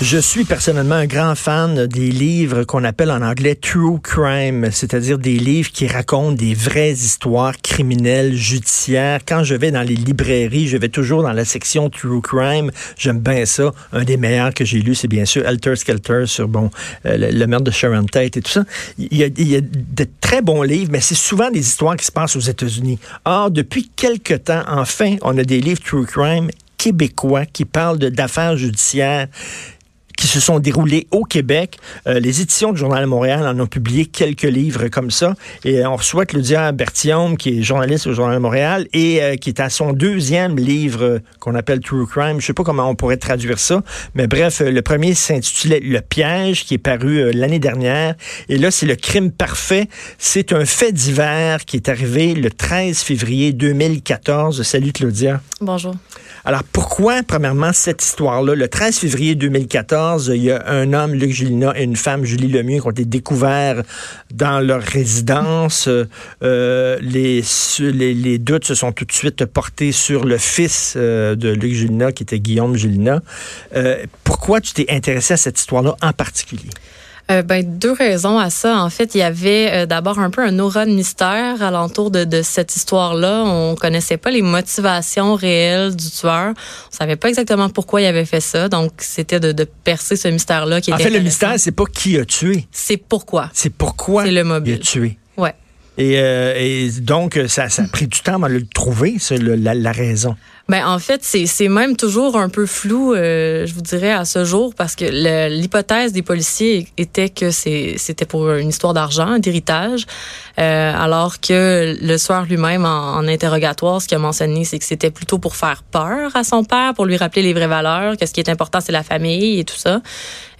Je suis personnellement un grand fan des livres qu'on appelle en anglais true crime, c'est-à-dire des livres qui racontent des vraies histoires criminelles, judiciaires. Quand je vais dans les librairies, je vais toujours dans la section true crime. J'aime bien ça. Un des meilleurs que j'ai lu, c'est bien sûr Helter Skelter sur bon euh, le, meurtre de Sharon Tate et tout ça. Il y, a, il y a de très bons livres, mais c'est souvent des histoires qui se passent aux États-Unis. Or, depuis quelque temps, enfin, on a des livres true crime québécois qui parlent d'affaires judiciaires se sont déroulés au Québec. Euh, les éditions du Journal de Montréal en ont publié quelques livres comme ça. Et on reçoit Claudia Berthiaume, qui est journaliste au Journal de Montréal et euh, qui est à son deuxième livre qu'on appelle True Crime. Je sais pas comment on pourrait traduire ça, mais bref, le premier s'intitulait Le piège, qui est paru euh, l'année dernière. Et là, c'est le crime parfait. C'est un fait divers qui est arrivé le 13 février 2014. Salut Claudia. Bonjour. Alors pourquoi, premièrement, cette histoire-là? Le 13 février 2014, il y a un homme, Luc Gélina, et une femme, Julie Lemieux, qui ont été découverts dans leur résidence. Euh, les, les, doutes se sont tout de suite portés sur le fils euh, de Luc Gélina, qui était Guillaume Gélina. Euh, pourquoi tu t'es intéressé à cette histoire-là en particulier? Euh, ben, deux raisons à ça. En fait, il y avait euh, d'abord un peu un aura de mystère alentour de, de cette histoire-là. On connaissait pas les motivations réelles du tueur. On savait pas exactement pourquoi il avait fait ça. Donc, c'était de, de, percer ce mystère-là qui en était. En fait, le mystère, c'est pas qui a tué. C'est pourquoi. C'est pourquoi le mobile. il a tué. Ouais. Et, euh, et donc, ça, ça, a pris du temps à le trouver, la, la raison. Ben en fait, c'est même toujours un peu flou, euh, je vous dirais, à ce jour, parce que l'hypothèse des policiers était que c'était pour une histoire d'argent, d'héritage, euh, alors que le soir lui-même, en, en, interrogatoire, ce qu'il a mentionné, c'est que c'était plutôt pour faire peur à son père, pour lui rappeler les vraies valeurs, que ce qui est important, c'est la famille et tout ça.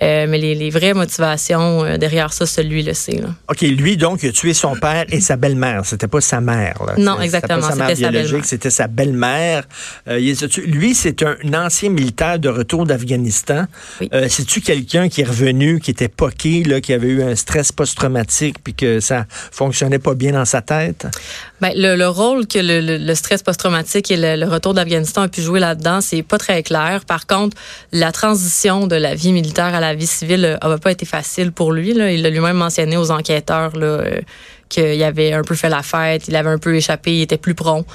Euh, mais les, les, vraies motivations euh, derrière ça, celui le sait. Là. OK, lui, donc, il a tué son père et sa belle-mère. C'était pas sa mère. Là. Non, exactement. C'était sa mère biologique, c'était sa belle-mère. Euh, lui, c'est un, ancien militaire de retour d'Afghanistan. Oui. Euh, C'est-tu quelqu'un qui est revenu, qui était poqué, là, qui avait eu un stress post-traumatique, puis que ça fonctionnait pas bien dans sa tête? Ben, le, le rôle que le, le, stress post-traumatique et le, retour d'Afghanistan a pu jouer là-dedans, c'est pas très clair. Par contre, la transition de la vie militaire à la vie civile n'a pas été facile pour lui. Là. Il l'a lui-même mentionné aux enquêteurs là, euh, qu'il avait un peu fait la fête, il avait un peu échappé, il était plus prompt.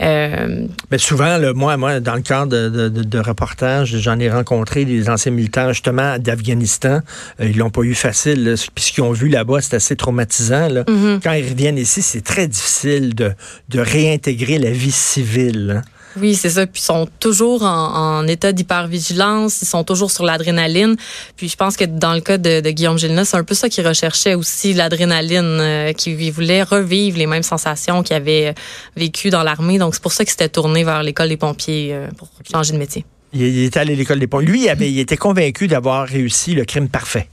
Euh, Mais souvent, le, moi, moi, dans le cadre de, de, de reportages, j'en ai rencontré des anciens militaires justement d'Afghanistan. Euh, ils l'ont pas eu facile. Puis ce qu'ils ont vu là-bas, c'est assez traumatisant. Là. Mm-hmm. Quand ils reviennent ici, c'est très difficile de, de réintégrer la vie civile. Hein. Oui, c'est ça. Puis ils sont toujours en, état d'hypervigilance, ils sont toujours sur l'adrénaline. Puis je pense que dans le cas de, Guillaume Gilna, c'est un peu ça qu'il recherchait aussi, l'adrénaline, euh, qu'il voulait revivre les mêmes sensations qu'il avait vécues dans l'armée. Donc c'est pour ça qu'il s'était tourné vers l'école des pompiers euh, pour changer de métier. Il, était allé à l'école des pompiers. Lui, avait, il était convaincu d'avoir réussi le crime parfait.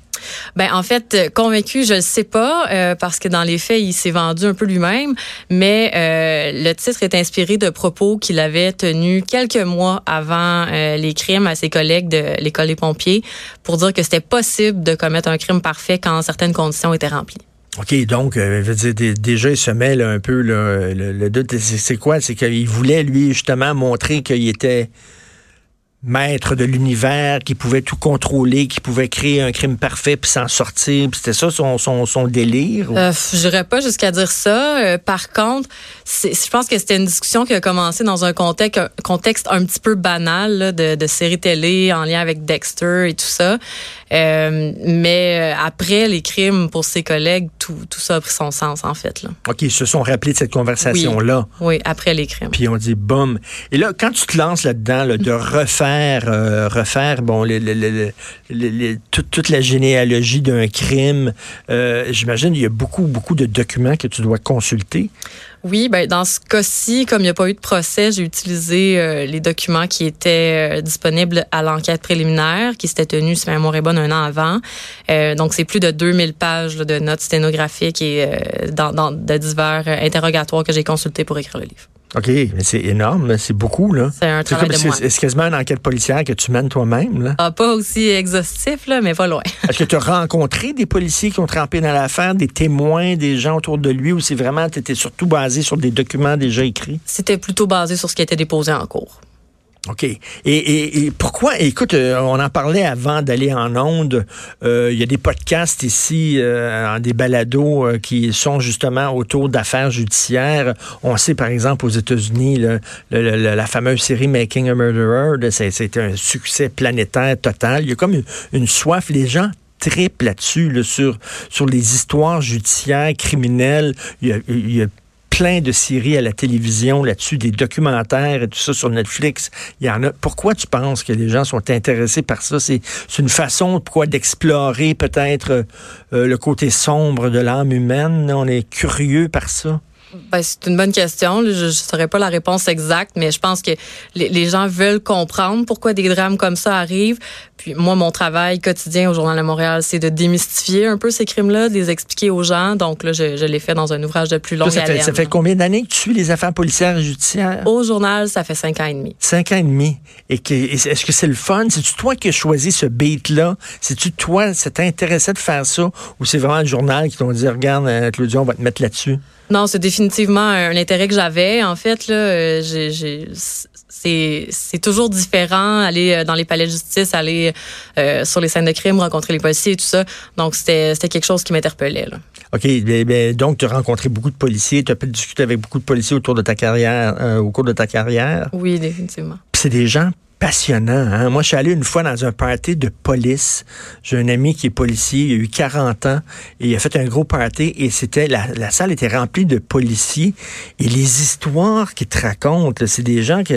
Ben en fait, euh, convaincu, je le sais pas euh, parce que dans les faits, il s'est vendu un peu lui-même, mais euh, le titre est inspiré de propos qu'il avait tenus quelques mois avant les crimes à ses collègues de l'école des pompiers pour dire que c'était possible de commettre un crime parfait quand certaines conditions étaient remplies. OK, donc, dire, déjà, il se là, un peu le, le doute. C'est quoi? C'est qu'il voulait, lui, justement, montrer qu'il était maître de l'univers, qui pouvait tout contrôler, qui pouvait créer un crime parfait puis s'en sortir. C'était ça son, son, son délire? Euh, je n'irais pas jusqu'à dire ça. Euh, par contre, je pense que c'était une discussion qui a commencé dans un contexte, un contexte un petit peu banal de, de séries télé en lien avec Dexter et tout ça. Euh, mais après les crimes pour ses collègues, tout, tout ça a pris son sens, en fait. Là. OK, ils se sont rappelés de cette conversation-là. Oui, oui, après les crimes. Puis on dit, boum. Et là, quand tu te lances là-dedans, là, de refaire, euh, refaire bon, les, les, les, toute, toute, la généalogie d'un crime, euh, j'imagine il y a beaucoup, beaucoup de documents que tu dois consulter. Oui, ben dans ce cas-ci, comme il n'y a pas eu de procès, j'ai utilisé euh, les documents qui étaient euh, disponibles à l'enquête préliminaire, qui s'était tenue, si ma mémoire bonne, un an avant. Euh, donc, c'est plus de 2000 pages là, de notes sténographiques et euh, dans, dans, de divers interrogatoires que j'ai consultés pour écrire le livre. OK, mais c'est énorme, c'est beaucoup, là. C'est un travail comme, de. C'est quasiment une enquête policière que tu mènes toi-même, là? Ah, pas aussi exhaustif, là, mais pas loin. Est-ce que tu as rencontré des policiers qui ont trempé dans l'affaire, des témoins, des gens autour de lui, ou c'est vraiment, tu étais surtout basé sur des documents déjà écrits? C'était plutôt basé sur ce qui était déposé en cours. OK. Et, pourquoi, écoute, euh, on en parlait avant d'aller en onde, euh, il y a des podcasts ici, euh, des balados qui sont justement autour d'affaires judiciaires. On sait, par exemple, aux États-Unis, la fameuse série Making a Murderer, c'était un succès planétaire total. Il y a comme une, soif. Les gens tripent là-dessus, sur, sur les histoires judiciaires, criminelles. Il il y a plein de séries à la télévision là-dessus, des documentaires et tout ça sur Netflix. Il y en a. Pourquoi tu penses que les gens sont intéressés par ça? C'est une façon d'explorer peut-être euh, le côté sombre de l'âme humaine? On est curieux par ça. Ben, c'est une bonne question. Je ne saurais pas la réponse exacte, mais je pense que les, gens veulent comprendre pourquoi des drames comme ça arrivent. Puis moi, mon travail quotidien au Journal de Montréal, c'est de démystifier un peu ces crimes-là, de les expliquer aux gens. Donc là, je, je l'ai fait dans un ouvrage de plus longue ça fait, ça fait combien d'années que tu suis les affaires policières et judiciaires? Au journal, ça fait cinq ans et demi. Cinq ans et demi. Et est-ce que c'est le fun? C'est-tu toi qui as choisi ce beat-là? C'est-tu toi, ça t'intéressait de faire ça? Ou c'est vraiment le journal qui t'ont dit, regarde, euh, Claudia, on va te mettre là-dessus? Non, c'est définitivement un intérêt que j'avais. En fait, là, euh, c'est toujours différent aller euh, dans les palais de justice, aller euh, sur les scènes de crime, rencontrer les policiers et tout ça. Donc, c'était quelque chose qui m'interpellait. OK. Donc, tu as rencontré beaucoup de policiers. Tu as pu discuter avec beaucoup de policiers autour de ta carrière, au cours de ta carrière. Oui, définitivement. C'est des gens passionnant. Hein? Moi, je suis allé une fois dans un party de police. J'ai un ami qui est policier, il a eu 40 ans et il a fait un gros party et c'était la, la salle était remplie de policiers et les histoires qu'ils te racontent, c'est des gens qui,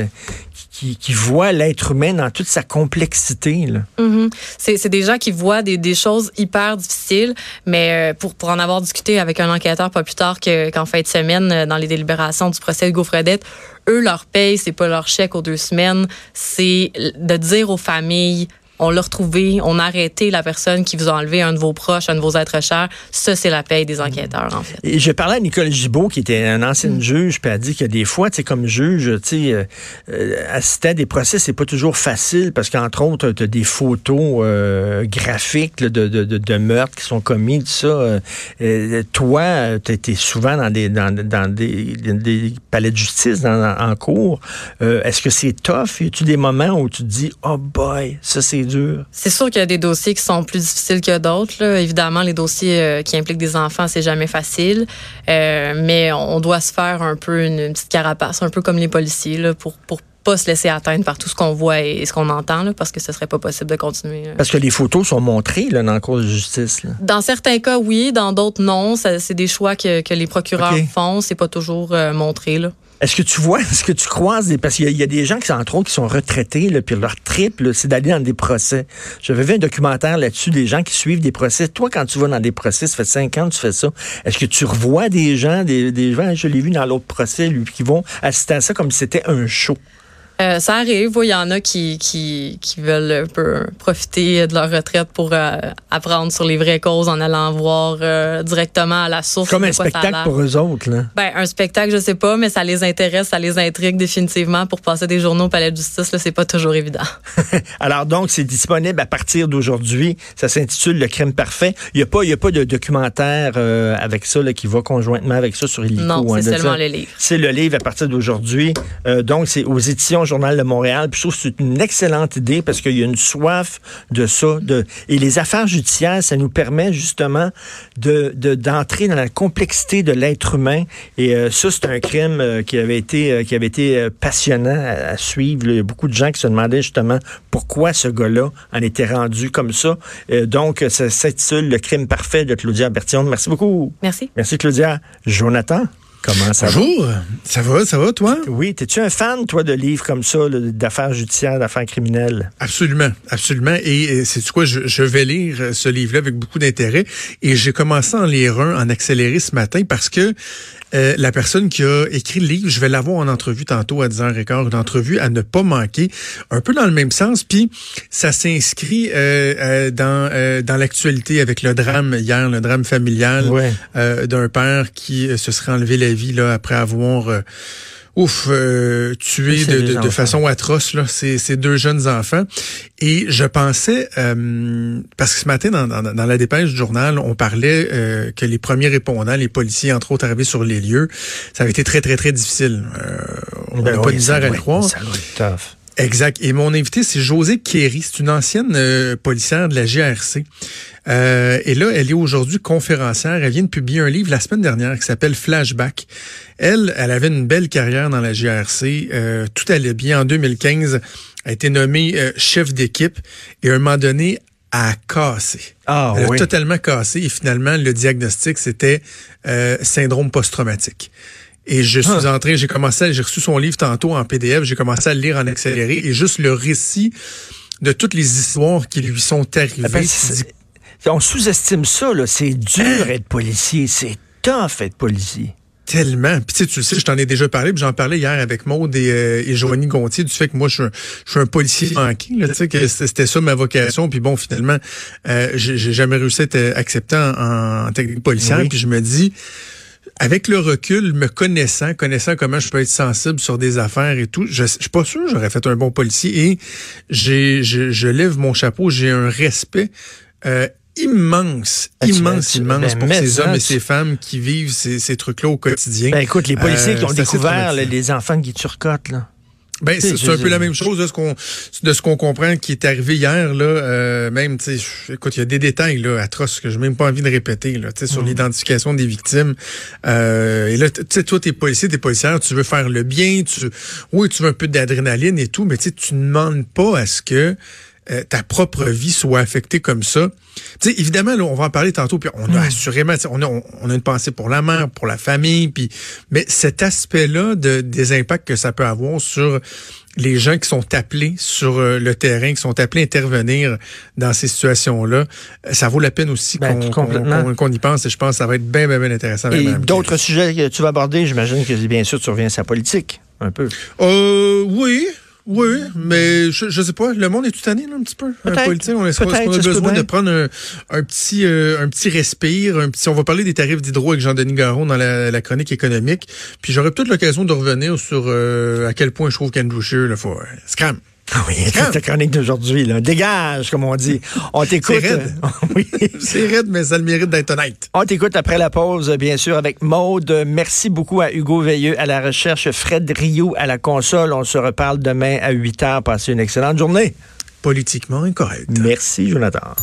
qui, qui voient l'être humain dans toute sa complexité. Mm-hmm. C'est des gens qui voient des, choses hyper difficiles, mais euh, pour, pour en avoir discuté avec un enquêteur pas plus tard qu'en fin de semaine euh, dans les délibérations du procès de Gaufredette, eux, leur paye, c'est pas leur chèque aux deux semaines, c'est de dire aux familles on l'a retrouvé, on a arrêté la personne qui vous a enlevé un de vos proches, un de vos êtres chers. Ça, c'est la paye des enquêteurs, en fait. Et je parlais à Nicole Gibault, qui était un ancien mm. juge, puis elle a dit que des fois, tu sais, comme juge, tu sais, euh, euh, assister à des procès, c'est pas toujours facile parce qu'entre autres, tu as des photos euh, graphiques de, de, de, meurtres qui sont commis, tout ça. toi, tu été souvent dans des, dans, dans des, des, palais de justice en cours. Est-ce que c'est tough? Y a-tu des moments où tu te dis, oh boy, ça c'est c'est sûr qu'il y a des dossiers qui sont plus difficiles que d'autres. Évidemment, les dossiers euh, qui impliquent des enfants, c'est jamais facile. Euh, mais on doit se faire un peu une, petite carapace, un peu comme les policiers, là, pour, pour pas se laisser atteindre par tout ce qu'on voit et ce qu'on entend, là, parce que ce serait pas possible de continuer. Parce que les photos sont montrées là, dans le cours de justice. Dans certains cas, oui. Dans d'autres, non. C'est des choix que, que les procureurs font. C'est pas toujours euh, montré. Là. Est-ce que tu vois, est-ce que tu croises des, parce qu'il y, a des gens qui sont entre autres qui sont retraités, là, puis leur trip, c'est d'aller dans des procès. J'avais vu un documentaire là-dessus, des gens qui suivent des procès. Toi, quand tu vas dans des procès, ça fait cinq ans que tu fais ça. Est-ce que tu revois des gens, des, des gens, je l'ai vu dans l'autre procès, lui, qui vont assister à ça comme si c'était un show? Euh, ça arrive. Il y en a qui, qui, qui, veulent un peu profiter de leur retraite pour euh, apprendre sur les vraies causes en allant voir euh, directement à la source. Comme un spectacle pour eux autres, là. Ben, un spectacle, je sais pas, mais ça les intéresse, ça les intrigue définitivement pour passer des journaux au Palais de justice. Là, c'est pas toujours évident. Alors donc, c'est disponible à partir d'aujourd'hui. Ça s'intitule Le crime parfait. Il y a pas, y a pas de documentaire avec ça là, qui va conjointement avec ça sur Illico. Non, c'est seulement le livre. C'est le livre à partir d'aujourd'hui. donc, c'est aux éditions Journal de Montréal. Puis je trouve que c'est une excellente idée parce qu'il y a une soif de ça. De, et les affaires judiciaires, ça nous permet justement de, d'entrer dans la complexité de l'être humain. Et euh, ça, c'est un crime euh, qui avait été, euh, qui avait été passionnant à, suivre. Il y a beaucoup de gens qui se demandaient justement pourquoi ce gars-là en était rendu comme ça. donc, ça s'intitule Le crime parfait de Claudia Bertillon. Merci beaucoup. Merci. Merci, Claudia. Jonathan? Comment ça Bonjour. Ça va, ça va, toi? Oui. T'es-tu un fan, toi, de livres comme ça, d'affaires judiciaires, d'affaires criminelles? Absolument, absolument. Et, c'est quoi, je, vais lire euh, ce livre-là avec beaucoup d'intérêt. Et j'ai commencé à en lire un en accéléré ce matin parce que euh, la personne qui a écrit le livre, je vais l'avoir en entrevue tantôt à 10h15, une entrevue à ne pas manquer, un peu dans le même sens. Puis ça s'inscrit euh, dans, dans l'actualité avec le drame hier, le drame familial d'un père qui se serait enlevé la vie là, après avoir euh, ouf, euh, tué de, façon atroce là, ces, ces, deux jeunes enfants. Et je pensais, euh, parce que ce matin, dans, dans, la dépêche du journal, on parlait que les premiers répondants, les policiers, entre autres, arrivés sur les lieux, ça avait été très, très, très difficile. on n'a ben pas de misère à le croire. Exact. Et mon invité, c'est José Kéry. C'est une ancienne euh, policière de la GRC. Euh, et là, elle est aujourd'hui conférencière. Elle vient de publier un livre la semaine dernière qui s'appelle Flashback. Elle, elle avait une belle carrière dans la GRC. Euh, tout allait bien. En 2015, elle a été nommée euh, chef d'équipe et à un moment donné, a cassé. Ah, elle oui. a totalement cassé et finalement, le diagnostic, c'était euh, syndrome post-traumatique. Et je suis Ah. entré, j'ai commencé, j'ai reçu son livre tantôt en PDF, j'ai commencé à le lire en accéléré et juste le récit de toutes les histoires qui lui sont arrivées. Ah ben, on sous-estime ça, là. C'est dur être policier. C'est tough être policier. Tellement. Puis tu sais, tu le sais, je t'en ai déjà parlé, puis j'en parlais hier avec Maude et, euh, et Joanie Gontier du fait que moi, je suis un, je suis un policier manqué, là, tu sais, que c'était ça ma vocation. Puis bon, finalement, euh, j'ai j'ai jamais réussi à être accepté en, en technique policière. Oui. Puis je me dis, avec le recul, me connaissant, connaissant comment je peux être sensible sur des affaires et tout, je, je suis pas sûr que j'aurais fait un bon policier. Et j'ai, je, je lève mon chapeau, j'ai un respect euh, immense, tu- immense, tu- immense ben, pour ces hommes et ces femmes qui vivent ces, ces trucs-là au quotidien. Ben, écoute, les policiers Euh, qui ont c'est assez découvert là, les enfants qui turcotent, là. Ben, c'est un peu la même chose de ce qu'on de ce qu'on comprend qui est arrivé hier là. euh, même, tu écoute, il y a des détails là atroces que j'ai même pas envie de répéter là. Tu sais, sur Mm. l'identification des victimes. Euh, et là, tu sais, toi, t'es policier, t'es policière, tu veux faire le bien. Tu, oui, tu veux un peu d'adrénaline et tout, mais tu tu ne demandes pas à ce que euh, ta propre vie soit affectée comme ça. Évidemment, là, on va en parler tantôt, puis on a assurément, tu sais, on a, on, a une pensée pour la mère, pour la famille, puis mais cet aspect-là de, des impacts que ça peut avoir sur les gens qui sont appelés sur euh, le terrain, qui sont appelés à intervenir dans ces situations-là, euh, ça vaut la peine aussi Ben, qu'on y pense et je pense que ça va être bien, bien, bien intéressant. Et d'autres sujets que tu vas aborder, j'imagine que bien sûr tu reviens à sa politique, un peu. Euh, oui. Oui, mais je, je sais pas, le monde est tout tanné là, un petit peu. Un politique, on, qu'on ça a besoin de prendre un, un petit euh, un petit respire, un petit. On va parler des tarifs d'hydro avec Jean-Denis Garon dans la, la chronique économique. Puis j'aurai peut-être l'occasion de revenir sur euh, à quel point je trouve qu'Andrew Scheer, là, faut euh, scram. Ah Oui, c'est ta chronique d'aujourd'hui. Dégage, comme on dit. On t'écoute. C'est raide. oui. C'est raide, mais ça le mérite d'être honnête. On t'écoute après la pause, bien sûr, avec Maude. Merci beaucoup à Hugo Veilleux à la recherche, Fred Rio à la console. On se reparle demain à 8 heures. Passez une excellente journée. Politiquement incorrect. Merci, Jonathan.